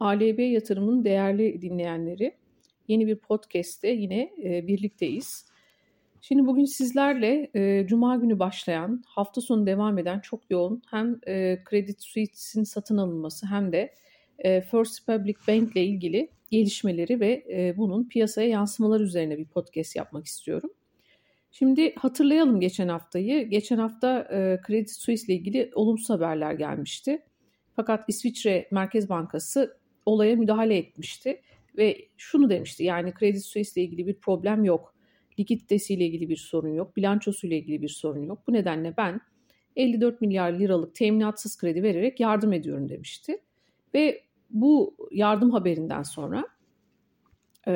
ALB Yatırım'ın değerli dinleyenleri. Yeni bir podcast'te yine e, birlikteyiz. Şimdi bugün sizlerle e, Cuma günü başlayan, hafta sonu devam eden çok yoğun hem e, Credit Suisse'in satın alınması hem de First Republic Bank ile ilgili gelişmeleri ve bunun piyasaya yansımalar üzerine bir podcast yapmak istiyorum. Şimdi hatırlayalım geçen haftayı. Geçen hafta Credit Suisse ile ilgili olumsuz haberler gelmişti. Fakat İsviçre Merkez Bankası olaya müdahale etmişti ve şunu demişti yani Credit Suisse ile ilgili bir problem yok. Likiditesiyle ilgili bir sorun yok. Bilançosuyla ilgili bir sorun yok. Bu nedenle ben 54 milyar liralık teminatsız kredi vererek yardım ediyorum demişti. Ve bu yardım haberinden sonra e,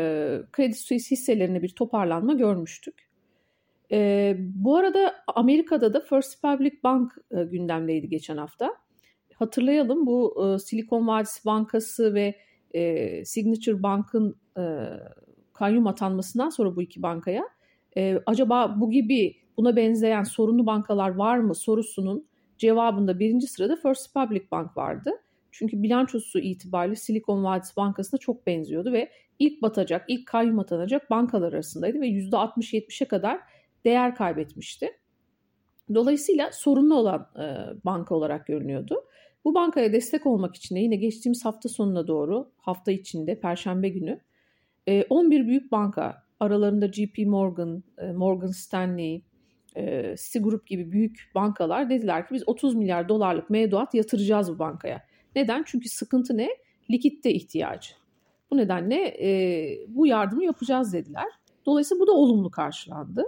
Credit Suisse hisselerine bir toparlanma görmüştük. E, bu arada Amerika'da da First Republic Bank e, gündemdeydi geçen hafta. Hatırlayalım bu e, Silikon Vadisi Bankası ve e, Signature Bank'ın e, kayyum atanmasından sonra bu iki bankaya e, acaba bu gibi buna benzeyen sorunlu bankalar var mı sorusunun cevabında birinci sırada First Republic Bank vardı. Çünkü bilançosu itibariyle Silikon Vadisi Bankası'na çok benziyordu ve ilk batacak, ilk kayyum atanacak bankalar arasındaydı ve %60-70'e kadar değer kaybetmişti. Dolayısıyla sorunlu olan e, banka olarak görünüyordu. Bu bankaya destek olmak için de yine geçtiğimiz hafta sonuna doğru hafta içinde Perşembe günü 11 büyük banka aralarında JP Morgan, Morgan Stanley, Citigroup gibi büyük bankalar dediler ki biz 30 milyar dolarlık mevduat yatıracağız bu bankaya. Neden? Çünkü sıkıntı ne? Likitte ihtiyacı. Bu nedenle bu yardımı yapacağız dediler. Dolayısıyla bu da olumlu karşılandı.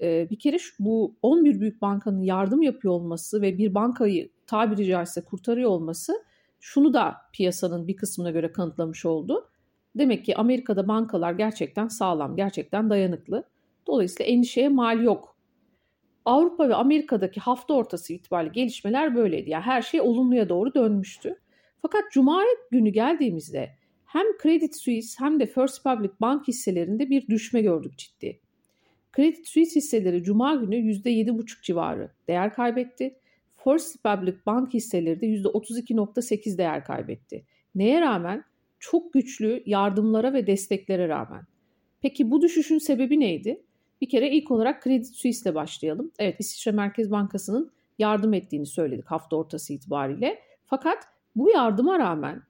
Bir kere şu, bu 11 büyük bankanın yardım yapıyor olması ve bir bankayı tabiri caizse kurtarıyor olması şunu da piyasanın bir kısmına göre kanıtlamış oldu. Demek ki Amerika'da bankalar gerçekten sağlam, gerçekten dayanıklı. Dolayısıyla endişeye mal yok. Avrupa ve Amerika'daki hafta ortası itibariyle gelişmeler böyleydi. Yani her şey olumluya doğru dönmüştü. Fakat Cuma günü geldiğimizde hem Credit Suisse hem de First Republic Bank hisselerinde bir düşme gördük ciddi. Credit Suisse hisseleri Cuma günü %7,5 civarı değer kaybetti. First Republic Bank hisseleri de %32.8 değer kaybetti. Neye rağmen? Çok güçlü yardımlara ve desteklere rağmen. Peki bu düşüşün sebebi neydi? Bir kere ilk olarak Credit Suisse ile başlayalım. Evet İsviçre Merkez Bankası'nın yardım ettiğini söyledik hafta ortası itibariyle. Fakat bu yardıma rağmen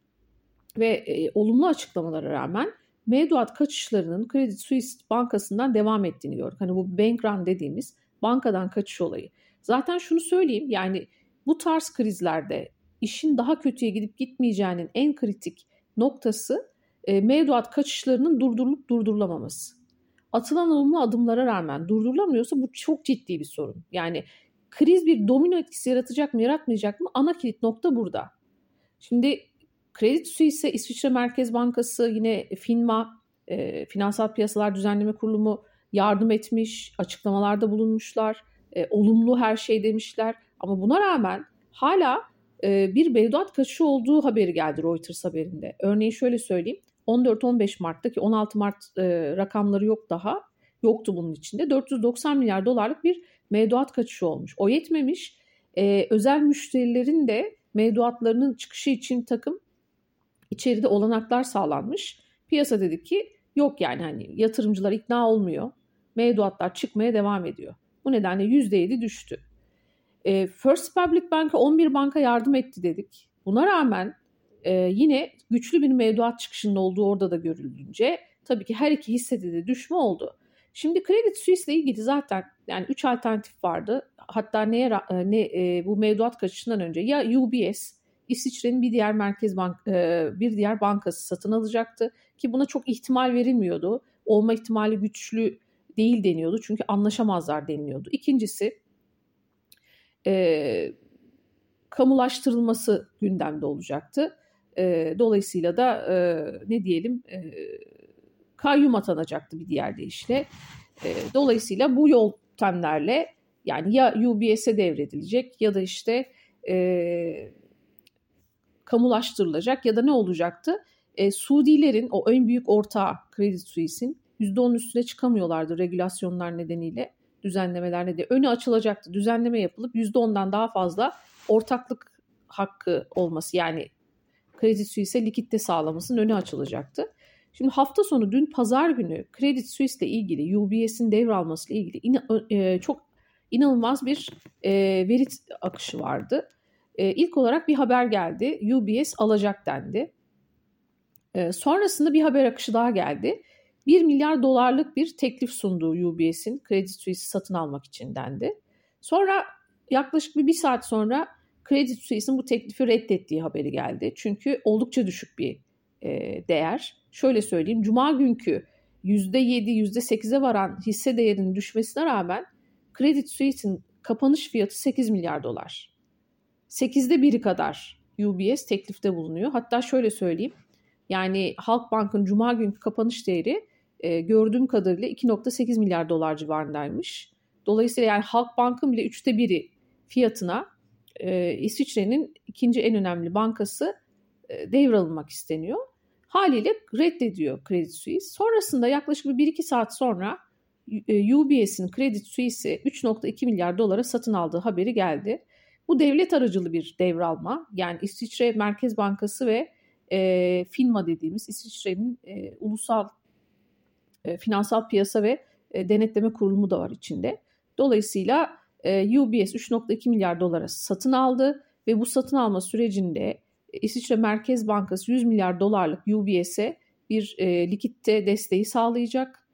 ve e, olumlu açıklamalara rağmen mevduat kaçışlarının Credit Suisse bankasından devam ettiğini gördük. Hani bu bank run dediğimiz bankadan kaçış olayı. Zaten şunu söyleyeyim yani bu tarz krizlerde işin daha kötüye gidip gitmeyeceğinin en kritik noktası e, mevduat kaçışlarının durdurulup durdurulamaması. Atılan olumlu adımlara rağmen durdurulamıyorsa bu çok ciddi bir sorun. Yani kriz bir domino etkisi yaratacak mı yaratmayacak mı ana kilit nokta burada. Şimdi Credit Suisse, İsviçre Merkez Bankası, yine FINMA, e, Finansal Piyasalar Düzenleme Kurulumu yardım etmiş, açıklamalarda bulunmuşlar e, olumlu her şey demişler. Ama buna rağmen hala e, bir mevduat kaçışı olduğu haberi geldi Reuters haberinde. Örneğin şöyle söyleyeyim. 14-15 Mart'taki 16 Mart e, rakamları yok daha. Yoktu bunun içinde. 490 milyar dolarlık bir mevduat kaçışı olmuş. O yetmemiş. E, özel müşterilerin de mevduatlarının çıkışı için takım içeride olanaklar sağlanmış. Piyasa dedi ki yok yani hani yatırımcılar ikna olmuyor. Mevduatlar çıkmaya devam ediyor. Bu nedenle %7 düştü. E, First Public Bank'a 11 banka yardım etti dedik. Buna rağmen e, yine güçlü bir mevduat çıkışının olduğu orada da görüldüğünce tabii ki her iki hissede de düşme oldu. Şimdi Credit Suisse ile ilgili zaten yani 3 alternatif vardı. Hatta neye ne e, bu mevduat kaçışından önce ya UBS İsviçre'nin bir diğer merkez bank e, bir diğer bankası satın alacaktı ki buna çok ihtimal verilmiyordu. Olma ihtimali güçlü değil deniyordu. Çünkü anlaşamazlar deniliyordu. İkincisi e, kamulaştırılması gündemde olacaktı. E, dolayısıyla da e, ne diyelim e, kayyum atanacaktı bir diğer deyişle. E, dolayısıyla bu yöntemlerle yani ya UBS'e devredilecek ya da işte e, kamulaştırılacak ya da ne olacaktı? E, Suudilerin o en büyük ortağı Credit Suisse'in %10'un üstüne çıkamıyorlardı regülasyonlar nedeniyle, düzenlemeler nedeniyle. Önü açılacaktı, düzenleme yapılıp %10'dan daha fazla ortaklık hakkı olması yani Credit Suisse'e likitte sağlamasının önü açılacaktı. Şimdi hafta sonu dün pazar günü Credit Suisse ile ilgili UBS'in devralması ile ilgili in- e, çok inanılmaz bir e, veri akışı vardı. E, ilk olarak bir haber geldi. UBS alacak dendi. E, sonrasında bir haber akışı daha geldi. 1 milyar dolarlık bir teklif sunduğu UBS'in Credit Suisse'i satın almak için dendi. Sonra yaklaşık bir, bir saat sonra Credit Suisse'in bu teklifi reddettiği haberi geldi. Çünkü oldukça düşük bir e, değer. Şöyle söyleyeyim, Cuma günkü %7, %8'e varan hisse değerinin düşmesine rağmen Credit Suisse'in kapanış fiyatı 8 milyar dolar. 8'de biri kadar UBS teklifte bulunuyor. Hatta şöyle söyleyeyim, yani Halkbank'ın Cuma günkü kapanış değeri e, gördüğüm kadarıyla 2.8 milyar dolar civarındaymış. Dolayısıyla yani Halkbank'ın bile üçte biri fiyatına e, İsviçre'nin ikinci en önemli bankası e, devralınmak isteniyor. Haliyle reddediyor Credit Suisse. Sonrasında yaklaşık bir 1-2 saat sonra e, UBS'in Credit Suisse'i 3.2 milyar dolara satın aldığı haberi geldi. Bu devlet aracılı bir devralma. Yani İsviçre Merkez Bankası ve e, FINMA dediğimiz İsviçre'nin e, ulusal e, finansal piyasa ve e, denetleme kurulumu da var içinde. Dolayısıyla e, UBS 3.2 milyar dolara satın aldı ve bu satın alma sürecinde İsviçre Merkez Bankası 100 milyar dolarlık UBS'e bir e, likitte desteği sağlayacak.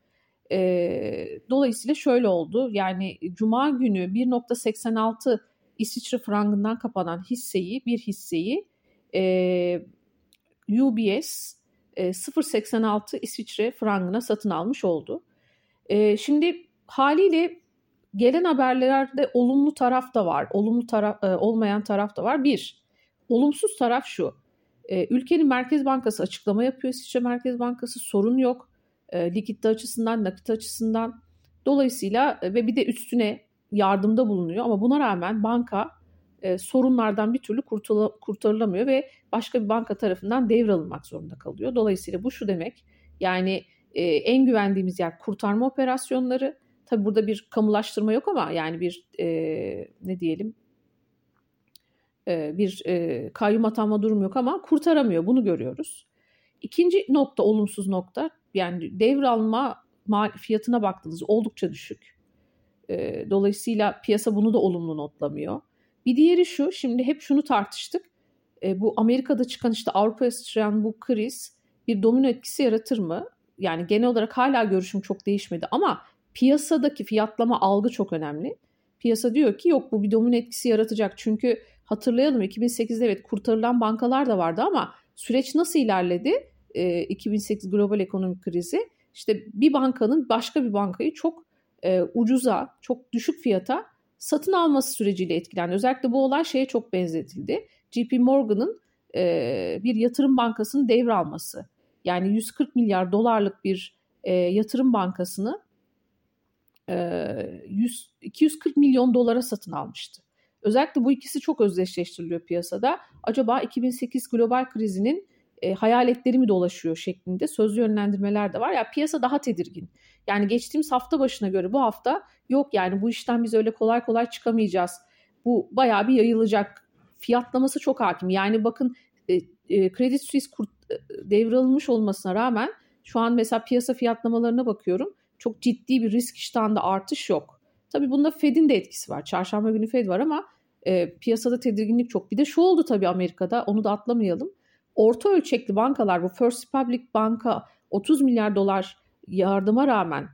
E, dolayısıyla şöyle oldu. Yani Cuma günü 1.86 İsviçre frangından kapanan hisseyi, bir hisseyi e, UBS e, 0.86 İsviçre frangına satın almış oldu. E, şimdi haliyle gelen haberlerde olumlu taraf da var, olumlu taraf e, olmayan taraf da var. Bir, olumsuz taraf şu. E, ülkenin Merkez Bankası açıklama yapıyor. İsviçre Merkez Bankası sorun yok. E, likitte açısından, nakit açısından. Dolayısıyla e, ve bir de üstüne yardımda bulunuyor ama buna rağmen banka e, sorunlardan bir türlü kurtula, kurtarılamıyor ve başka bir banka tarafından devralınmak zorunda kalıyor. Dolayısıyla bu şu demek yani e, en güvendiğimiz yer kurtarma operasyonları. Tabi burada bir kamulaştırma yok ama yani bir e, ne diyelim e, bir e, kayyum atanma durumu yok ama kurtaramıyor bunu görüyoruz. İkinci nokta olumsuz nokta yani devralma fiyatına baktığınızda oldukça düşük. E, dolayısıyla piyasa bunu da olumlu notlamıyor. Bir diğeri şu, şimdi hep şunu tartıştık. E, bu Amerika'da çıkan işte Avrupa'ya sıçrayan bu kriz bir domino etkisi yaratır mı? Yani genel olarak hala görüşüm çok değişmedi ama piyasadaki fiyatlama algı çok önemli. Piyasa diyor ki yok bu bir domino etkisi yaratacak. Çünkü hatırlayalım 2008'de evet kurtarılan bankalar da vardı ama süreç nasıl ilerledi? E, 2008 global ekonomik krizi işte bir bankanın başka bir bankayı çok e, ucuza, çok düşük fiyata satın alması süreciyle etkilendi. Özellikle bu olay şeye çok benzetildi. JP Morgan'ın e, bir yatırım bankasının devralması. Yani 140 milyar dolarlık bir e, yatırım bankasını e, 100, 240 milyon dolara satın almıştı. Özellikle bu ikisi çok özdeşleştiriliyor piyasada. Acaba 2008 global krizinin e, hayaletleri mi dolaşıyor şeklinde sözlü yönlendirmeler de var. Ya piyasa daha tedirgin. Yani geçtiğimiz hafta başına göre bu hafta yok yani bu işten biz öyle kolay kolay çıkamayacağız. Bu bayağı bir yayılacak. Fiyatlaması çok hakim. Yani bakın e, e, Credit Suisse kurt, e, devralınmış olmasına rağmen şu an mesela piyasa fiyatlamalarına bakıyorum. Çok ciddi bir risk iştahında artış yok. Tabii bunda Fed'in de etkisi var. Çarşamba günü Fed var ama e, piyasada tedirginlik çok. Bir de şu oldu tabii Amerika'da onu da atlamayalım orta ölçekli bankalar bu First Republic Banka 30 milyar dolar yardıma rağmen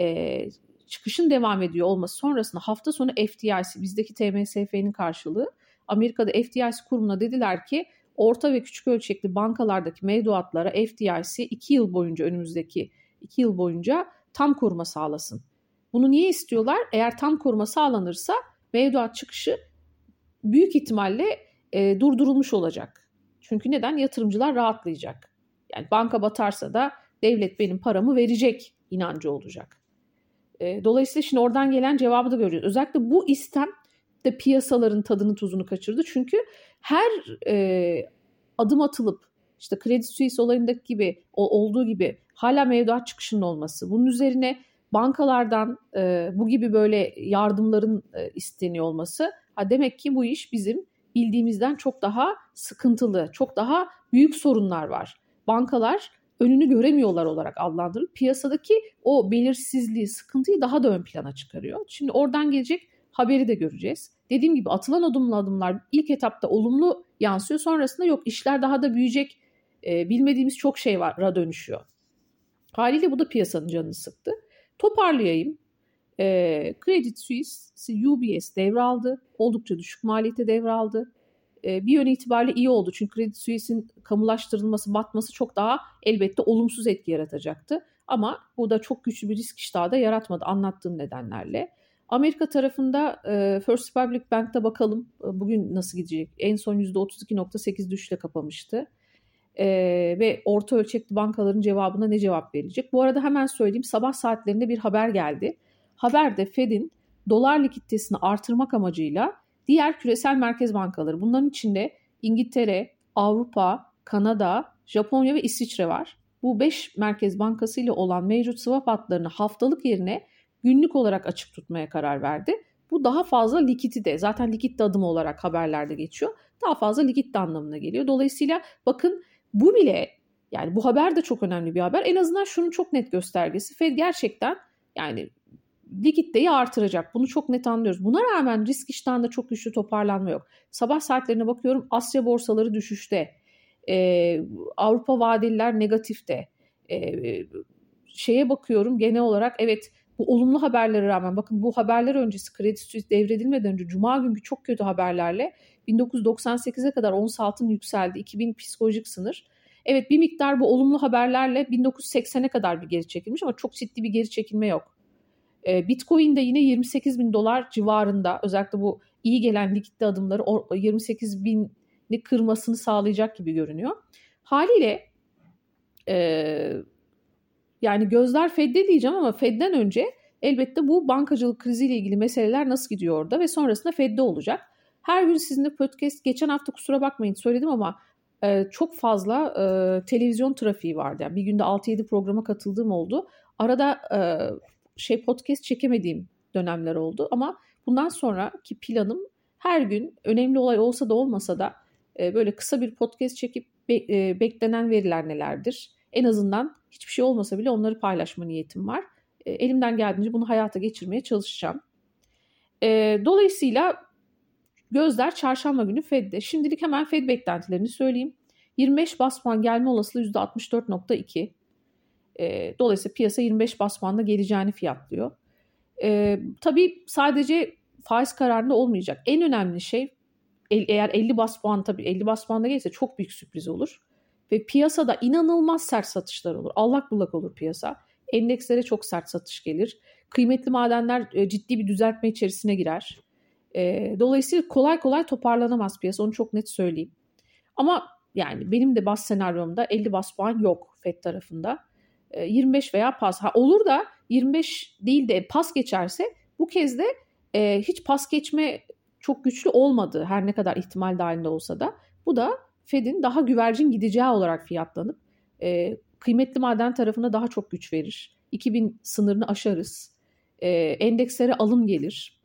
e, çıkışın devam ediyor olması sonrasında hafta sonu FDIC bizdeki TMSF'nin karşılığı Amerika'da FDIC kurumuna dediler ki orta ve küçük ölçekli bankalardaki mevduatlara FDIC 2 yıl boyunca önümüzdeki 2 yıl boyunca tam koruma sağlasın. Bunu niye istiyorlar? Eğer tam koruma sağlanırsa mevduat çıkışı büyük ihtimalle e, durdurulmuş olacak. Çünkü neden? Yatırımcılar rahatlayacak. Yani banka batarsa da devlet benim paramı verecek inancı olacak. E, dolayısıyla şimdi oradan gelen cevabı da görüyoruz. Özellikle bu istem de piyasaların tadını tuzunu kaçırdı. Çünkü her e, adım atılıp işte Credit Suisse olayındaki gibi olduğu gibi hala mevduat çıkışının olması, bunun üzerine bankalardan e, bu gibi böyle yardımların e, isteniyor olması, ha demek ki bu iş bizim bildiğimizden çok daha sıkıntılı, çok daha büyük sorunlar var. Bankalar önünü göremiyorlar olarak adlandırılıp piyasadaki o belirsizliği, sıkıntıyı daha da ön plana çıkarıyor. Şimdi oradan gelecek haberi de göreceğiz. Dediğim gibi atılan adımlı adımlar ilk etapta olumlu yansıyor. Sonrasında yok işler daha da büyüyecek, e, bilmediğimiz çok şey var, dönüşüyor. Haliyle bu da piyasanın canını sıktı. Toparlayayım. E, Credit Suisse, UBS devraldı. Oldukça düşük maliyete devraldı. E, bir yön itibariyle iyi oldu. Çünkü Credit Suisse'in kamulaştırılması, batması çok daha elbette olumsuz etki yaratacaktı. Ama bu da çok güçlü bir risk iştahı da yaratmadı anlattığım nedenlerle. Amerika tarafında e, First Republic Bank'ta bakalım e, bugün nasıl gidecek. En son %32.8 düşle kapamıştı. E, ve orta ölçekli bankaların cevabına ne cevap verilecek? Bu arada hemen söyleyeyim sabah saatlerinde bir haber geldi. Haberde Fed'in dolar likiditesini artırmak amacıyla diğer küresel merkez bankaları bunların içinde İngiltere, Avrupa, Kanada, Japonya ve İsviçre var. Bu 5 merkez bankası ile olan mevcut swap hatlarını haftalık yerine günlük olarak açık tutmaya karar verdi. Bu daha fazla likidite zaten likit adım olarak haberlerde geçiyor. Daha fazla likit anlamına geliyor. Dolayısıyla bakın bu bile yani bu haber de çok önemli bir haber. En azından şunun çok net göstergesi. Fed gerçekten yani likiditeyi artıracak. Bunu çok net anlıyoruz. Buna rağmen risk iştahında çok güçlü toparlanma yok. Sabah saatlerine bakıyorum Asya borsaları düşüşte. Ee, Avrupa vadeliler negatifte. Ee, şeye bakıyorum genel olarak evet bu olumlu haberlere rağmen bakın bu haberler öncesi Credit Suisse devredilmeden önce Cuma günkü çok kötü haberlerle 1998'e kadar ons altın yükseldi. 2000 psikolojik sınır. Evet bir miktar bu olumlu haberlerle 1980'e kadar bir geri çekilmiş ama çok ciddi bir geri çekilme yok. Ee, Bitcoin de yine 28 bin dolar civarında özellikle bu iyi gelen likitte adımları 28 bini kırmasını sağlayacak gibi görünüyor. Haliyle e, yani gözler Fed'de diyeceğim ama Fed'den önce elbette bu bankacılık kriziyle ilgili meseleler nasıl gidiyor orada ve sonrasında Fed'de olacak. Her gün sizinle podcast geçen hafta kusura bakmayın söyledim ama e, çok fazla e, televizyon trafiği vardı. Yani bir günde 6-7 programa katıldığım oldu. Arada e, şey podcast çekemediğim dönemler oldu ama bundan sonraki planım her gün önemli olay olsa da olmasa da e, böyle kısa bir podcast çekip be, e, beklenen veriler nelerdir? En azından hiçbir şey olmasa bile onları paylaşma niyetim var. E, elimden geldiğince bunu hayata geçirmeye çalışacağım. E, dolayısıyla gözler çarşamba günü Fed'de. Şimdilik hemen Fed beklentilerini söyleyeyim. 25 bas puan gelme olasılığı %64.2. E, dolayısıyla piyasa 25 bas geleceğini fiyatlıyor. E, tabii sadece faiz kararında olmayacak. En önemli şey eğer 50 bas puan tabii 50 bas puanda gelirse çok büyük sürpriz olur. Ve piyasada inanılmaz sert satışlar olur. Allak bullak olur piyasa. Endekslere çok sert satış gelir. Kıymetli madenler e, ciddi bir düzeltme içerisine girer. E, dolayısıyla kolay kolay toparlanamaz piyasa. Onu çok net söyleyeyim. Ama yani benim de bas senaryomda 50 bas puan yok FED tarafında. 25 e, veya pas. Ha, olur da 25 değil de pas geçerse bu kez de e, hiç pas geçme çok güçlü olmadı her ne kadar ihtimal dahilinde olsa da. Bu da Fed'in daha güvercin gideceği olarak fiyatlanıp e, kıymetli maden tarafına daha çok güç verir. 2000 sınırını aşarız. E, endekslere alım gelir.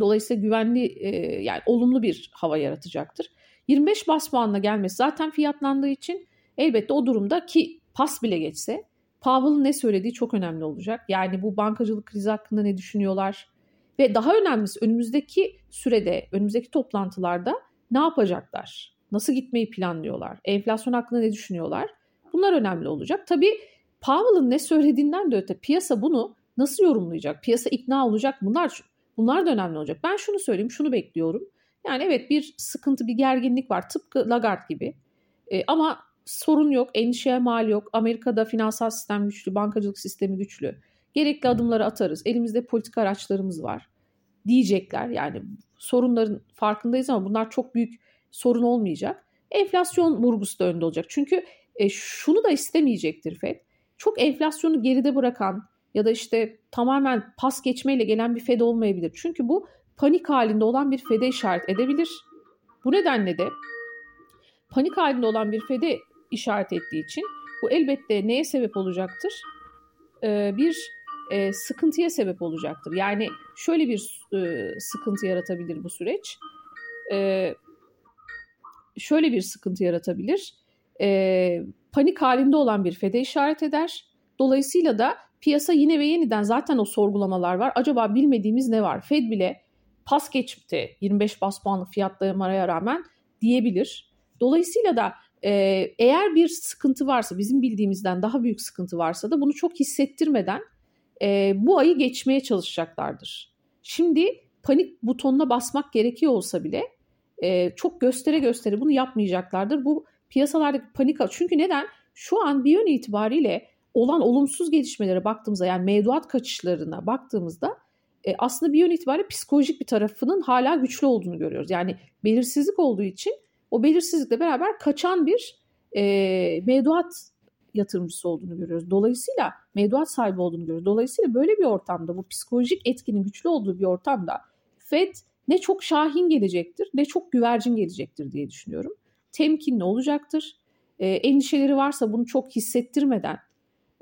Dolayısıyla güvenli e, yani olumlu bir hava yaratacaktır. 25 bas puanla gelmesi zaten fiyatlandığı için elbette o durumda ki pas bile geçse Powell'ın ne söylediği çok önemli olacak. Yani bu bankacılık krizi hakkında ne düşünüyorlar? Ve daha önemlisi önümüzdeki sürede, önümüzdeki toplantılarda ne yapacaklar? Nasıl gitmeyi planlıyorlar? Enflasyon hakkında ne düşünüyorlar? Bunlar önemli olacak. Tabii Powell'ın ne söylediğinden de öte piyasa bunu nasıl yorumlayacak? Piyasa ikna olacak bunlar bunlar da önemli olacak. Ben şunu söyleyeyim, şunu bekliyorum. Yani evet bir sıkıntı, bir gerginlik var tıpkı Lagarde gibi. E, ama sorun yok, endişeye mal yok. Amerika'da finansal sistem güçlü, bankacılık sistemi güçlü. Gerekli adımları atarız. Elimizde politika araçlarımız var diyecekler. Yani sorunların farkındayız ama bunlar çok büyük sorun olmayacak. Enflasyon vurgusu da önde olacak. Çünkü e, şunu da istemeyecektir FED. Çok enflasyonu geride bırakan ya da işte tamamen pas geçmeyle gelen bir FED olmayabilir. Çünkü bu panik halinde olan bir FED'e işaret edebilir. Bu nedenle de panik halinde olan bir FED'e işaret ettiği için bu elbette neye sebep olacaktır? Ee, bir e, sıkıntıya sebep olacaktır. Yani şöyle bir e, sıkıntı yaratabilir bu süreç. E, şöyle bir sıkıntı yaratabilir. E, panik halinde olan bir FED'e işaret eder. Dolayısıyla da piyasa yine ve yeniden zaten o sorgulamalar var. Acaba bilmediğimiz ne var? Fed bile pas geçti 25 bas puanlık fiyatlamaya rağmen diyebilir. Dolayısıyla da e, eğer bir sıkıntı varsa bizim bildiğimizden daha büyük sıkıntı varsa da bunu çok hissettirmeden e, bu ayı geçmeye çalışacaklardır. Şimdi panik butonuna basmak gerekiyor olsa bile e, çok göstere göstere bunu yapmayacaklardır. Bu piyasalardaki panik çünkü neden? Şu an bir yön itibariyle olan olumsuz gelişmelere baktığımızda yani mevduat kaçışlarına baktığımızda e, aslında bir yön itibariyle psikolojik bir tarafının hala güçlü olduğunu görüyoruz. Yani belirsizlik olduğu için o belirsizlikle beraber kaçan bir e, mevduat yatırımcısı olduğunu görüyoruz. Dolayısıyla mevduat sahibi olduğunu görüyoruz. Dolayısıyla böyle bir ortamda bu psikolojik etkinin güçlü olduğu bir ortamda Fed ne çok şahin gelecektir ne çok güvercin gelecektir diye düşünüyorum. Temkinli olacaktır. E, endişeleri varsa bunu çok hissettirmeden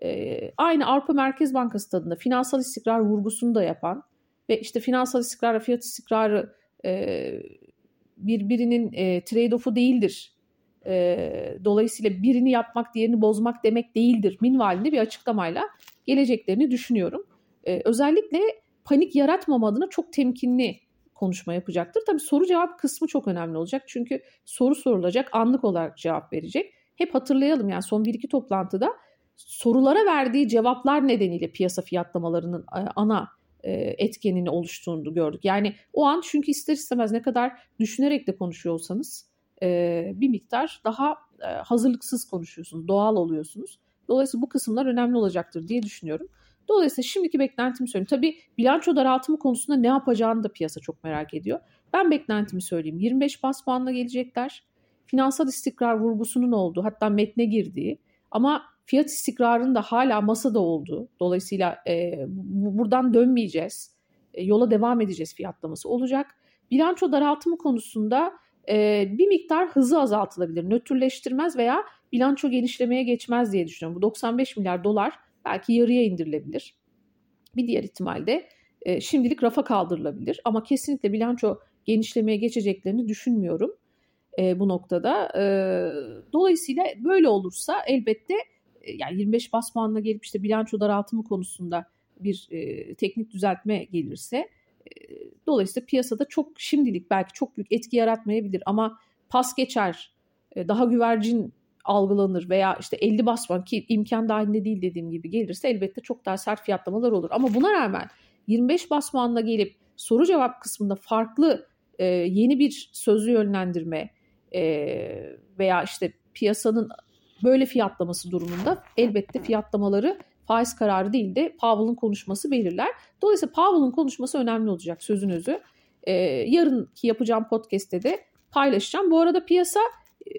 e, aynı Avrupa Merkez Bankası tadında finansal istikrar vurgusunu da yapan ve işte finansal istikrar ve fiyat istikrarı e, birbirinin e, trade-off'u değildir. E, dolayısıyla birini yapmak diğerini bozmak demek değildir minvalinde bir açıklamayla geleceklerini düşünüyorum. E, özellikle panik yaratmama adına çok temkinli konuşma yapacaktır. Tabii soru cevap kısmı çok önemli olacak. Çünkü soru sorulacak, anlık olarak cevap verecek. Hep hatırlayalım yani son 1-2 toplantıda sorulara verdiği cevaplar nedeniyle piyasa fiyatlamalarının e, ana etkenini oluştuğunu gördük. Yani o an çünkü ister istemez ne kadar düşünerek de konuşuyorsanız e, bir miktar daha hazırlıksız konuşuyorsunuz, doğal oluyorsunuz. Dolayısıyla bu kısımlar önemli olacaktır diye düşünüyorum. Dolayısıyla şimdiki beklentimi söyleyeyim. Tabii bilanço daraltımı konusunda ne yapacağını da piyasa çok merak ediyor. Ben beklentimi söyleyeyim. 25 bas puanla gelecekler. Finansal istikrar vurgusunun olduğu hatta metne girdiği ama fiyat istikrarının da hala masada olduğu. Dolayısıyla e, buradan dönmeyeceğiz. E, yola devam edeceğiz fiyatlaması olacak. Bilanço daraltımı konusunda e, bir miktar hızı azaltılabilir. Nötrleştirmez veya bilanço genişlemeye geçmez diye düşünüyorum. Bu 95 milyar dolar belki yarıya indirilebilir. Bir diğer ihtimalde e, şimdilik rafa kaldırılabilir ama kesinlikle bilanço genişlemeye geçeceklerini düşünmüyorum e, bu noktada. E, dolayısıyla böyle olursa elbette yani 25 bas puanla gelip işte bilanço daraltımı konusunda bir e, teknik düzeltme gelirse e, dolayısıyla piyasada çok şimdilik belki çok büyük etki yaratmayabilir ama pas geçer e, daha güvercin algılanır veya işte 50 basman ki imkan dahilinde değil dediğim gibi gelirse elbette çok daha sert fiyatlamalar olur. Ama buna rağmen 25 basmanla gelip soru cevap kısmında farklı e, yeni bir sözlü yönlendirme e, veya işte piyasanın böyle fiyatlaması durumunda elbette fiyatlamaları faiz kararı değil de Powell'ın konuşması belirler. Dolayısıyla Powell'ın konuşması önemli olacak sözün özü. E, yarınki yapacağım podcast'te de paylaşacağım. Bu arada piyasa e,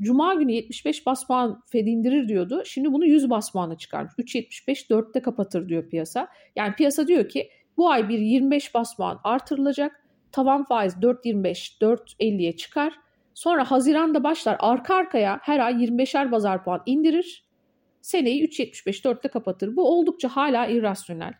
Cuma günü 75 bas puan Fed indirir diyordu. Şimdi bunu 100 bas puana çıkarmış. 3.75 4'te kapatır diyor piyasa. Yani piyasa diyor ki bu ay bir 25 bas puan artırılacak. Tavan faiz 4.25 4.50'ye çıkar. Sonra Haziran'da başlar arka arkaya her ay 25'er bazar puan indirir. Seneyi 3.75 4'te kapatır. Bu oldukça hala irrasyonel.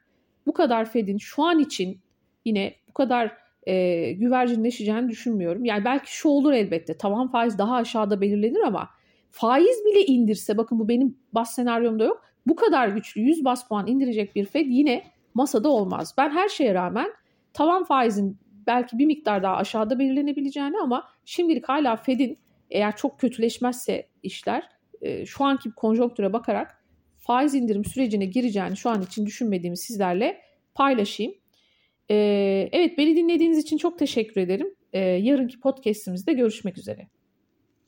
Bu kadar Fed'in şu an için yine bu kadar e, güvercinleşeceğini düşünmüyorum. Yani belki şu olur elbette tavan faiz daha aşağıda belirlenir ama faiz bile indirse bakın bu benim bas senaryomda yok. Bu kadar güçlü 100 bas puan indirecek bir Fed yine masada olmaz. Ben her şeye rağmen tavan faizin belki bir miktar daha aşağıda belirlenebileceğini ama şimdilik hala Fed'in eğer çok kötüleşmezse işler e, şu anki konjonktüre bakarak faiz indirim sürecine gireceğini şu an için düşünmediğimi sizlerle paylaşayım. Ee, evet beni dinlediğiniz için çok teşekkür ederim. Ee, yarınki podcastimizde görüşmek üzere.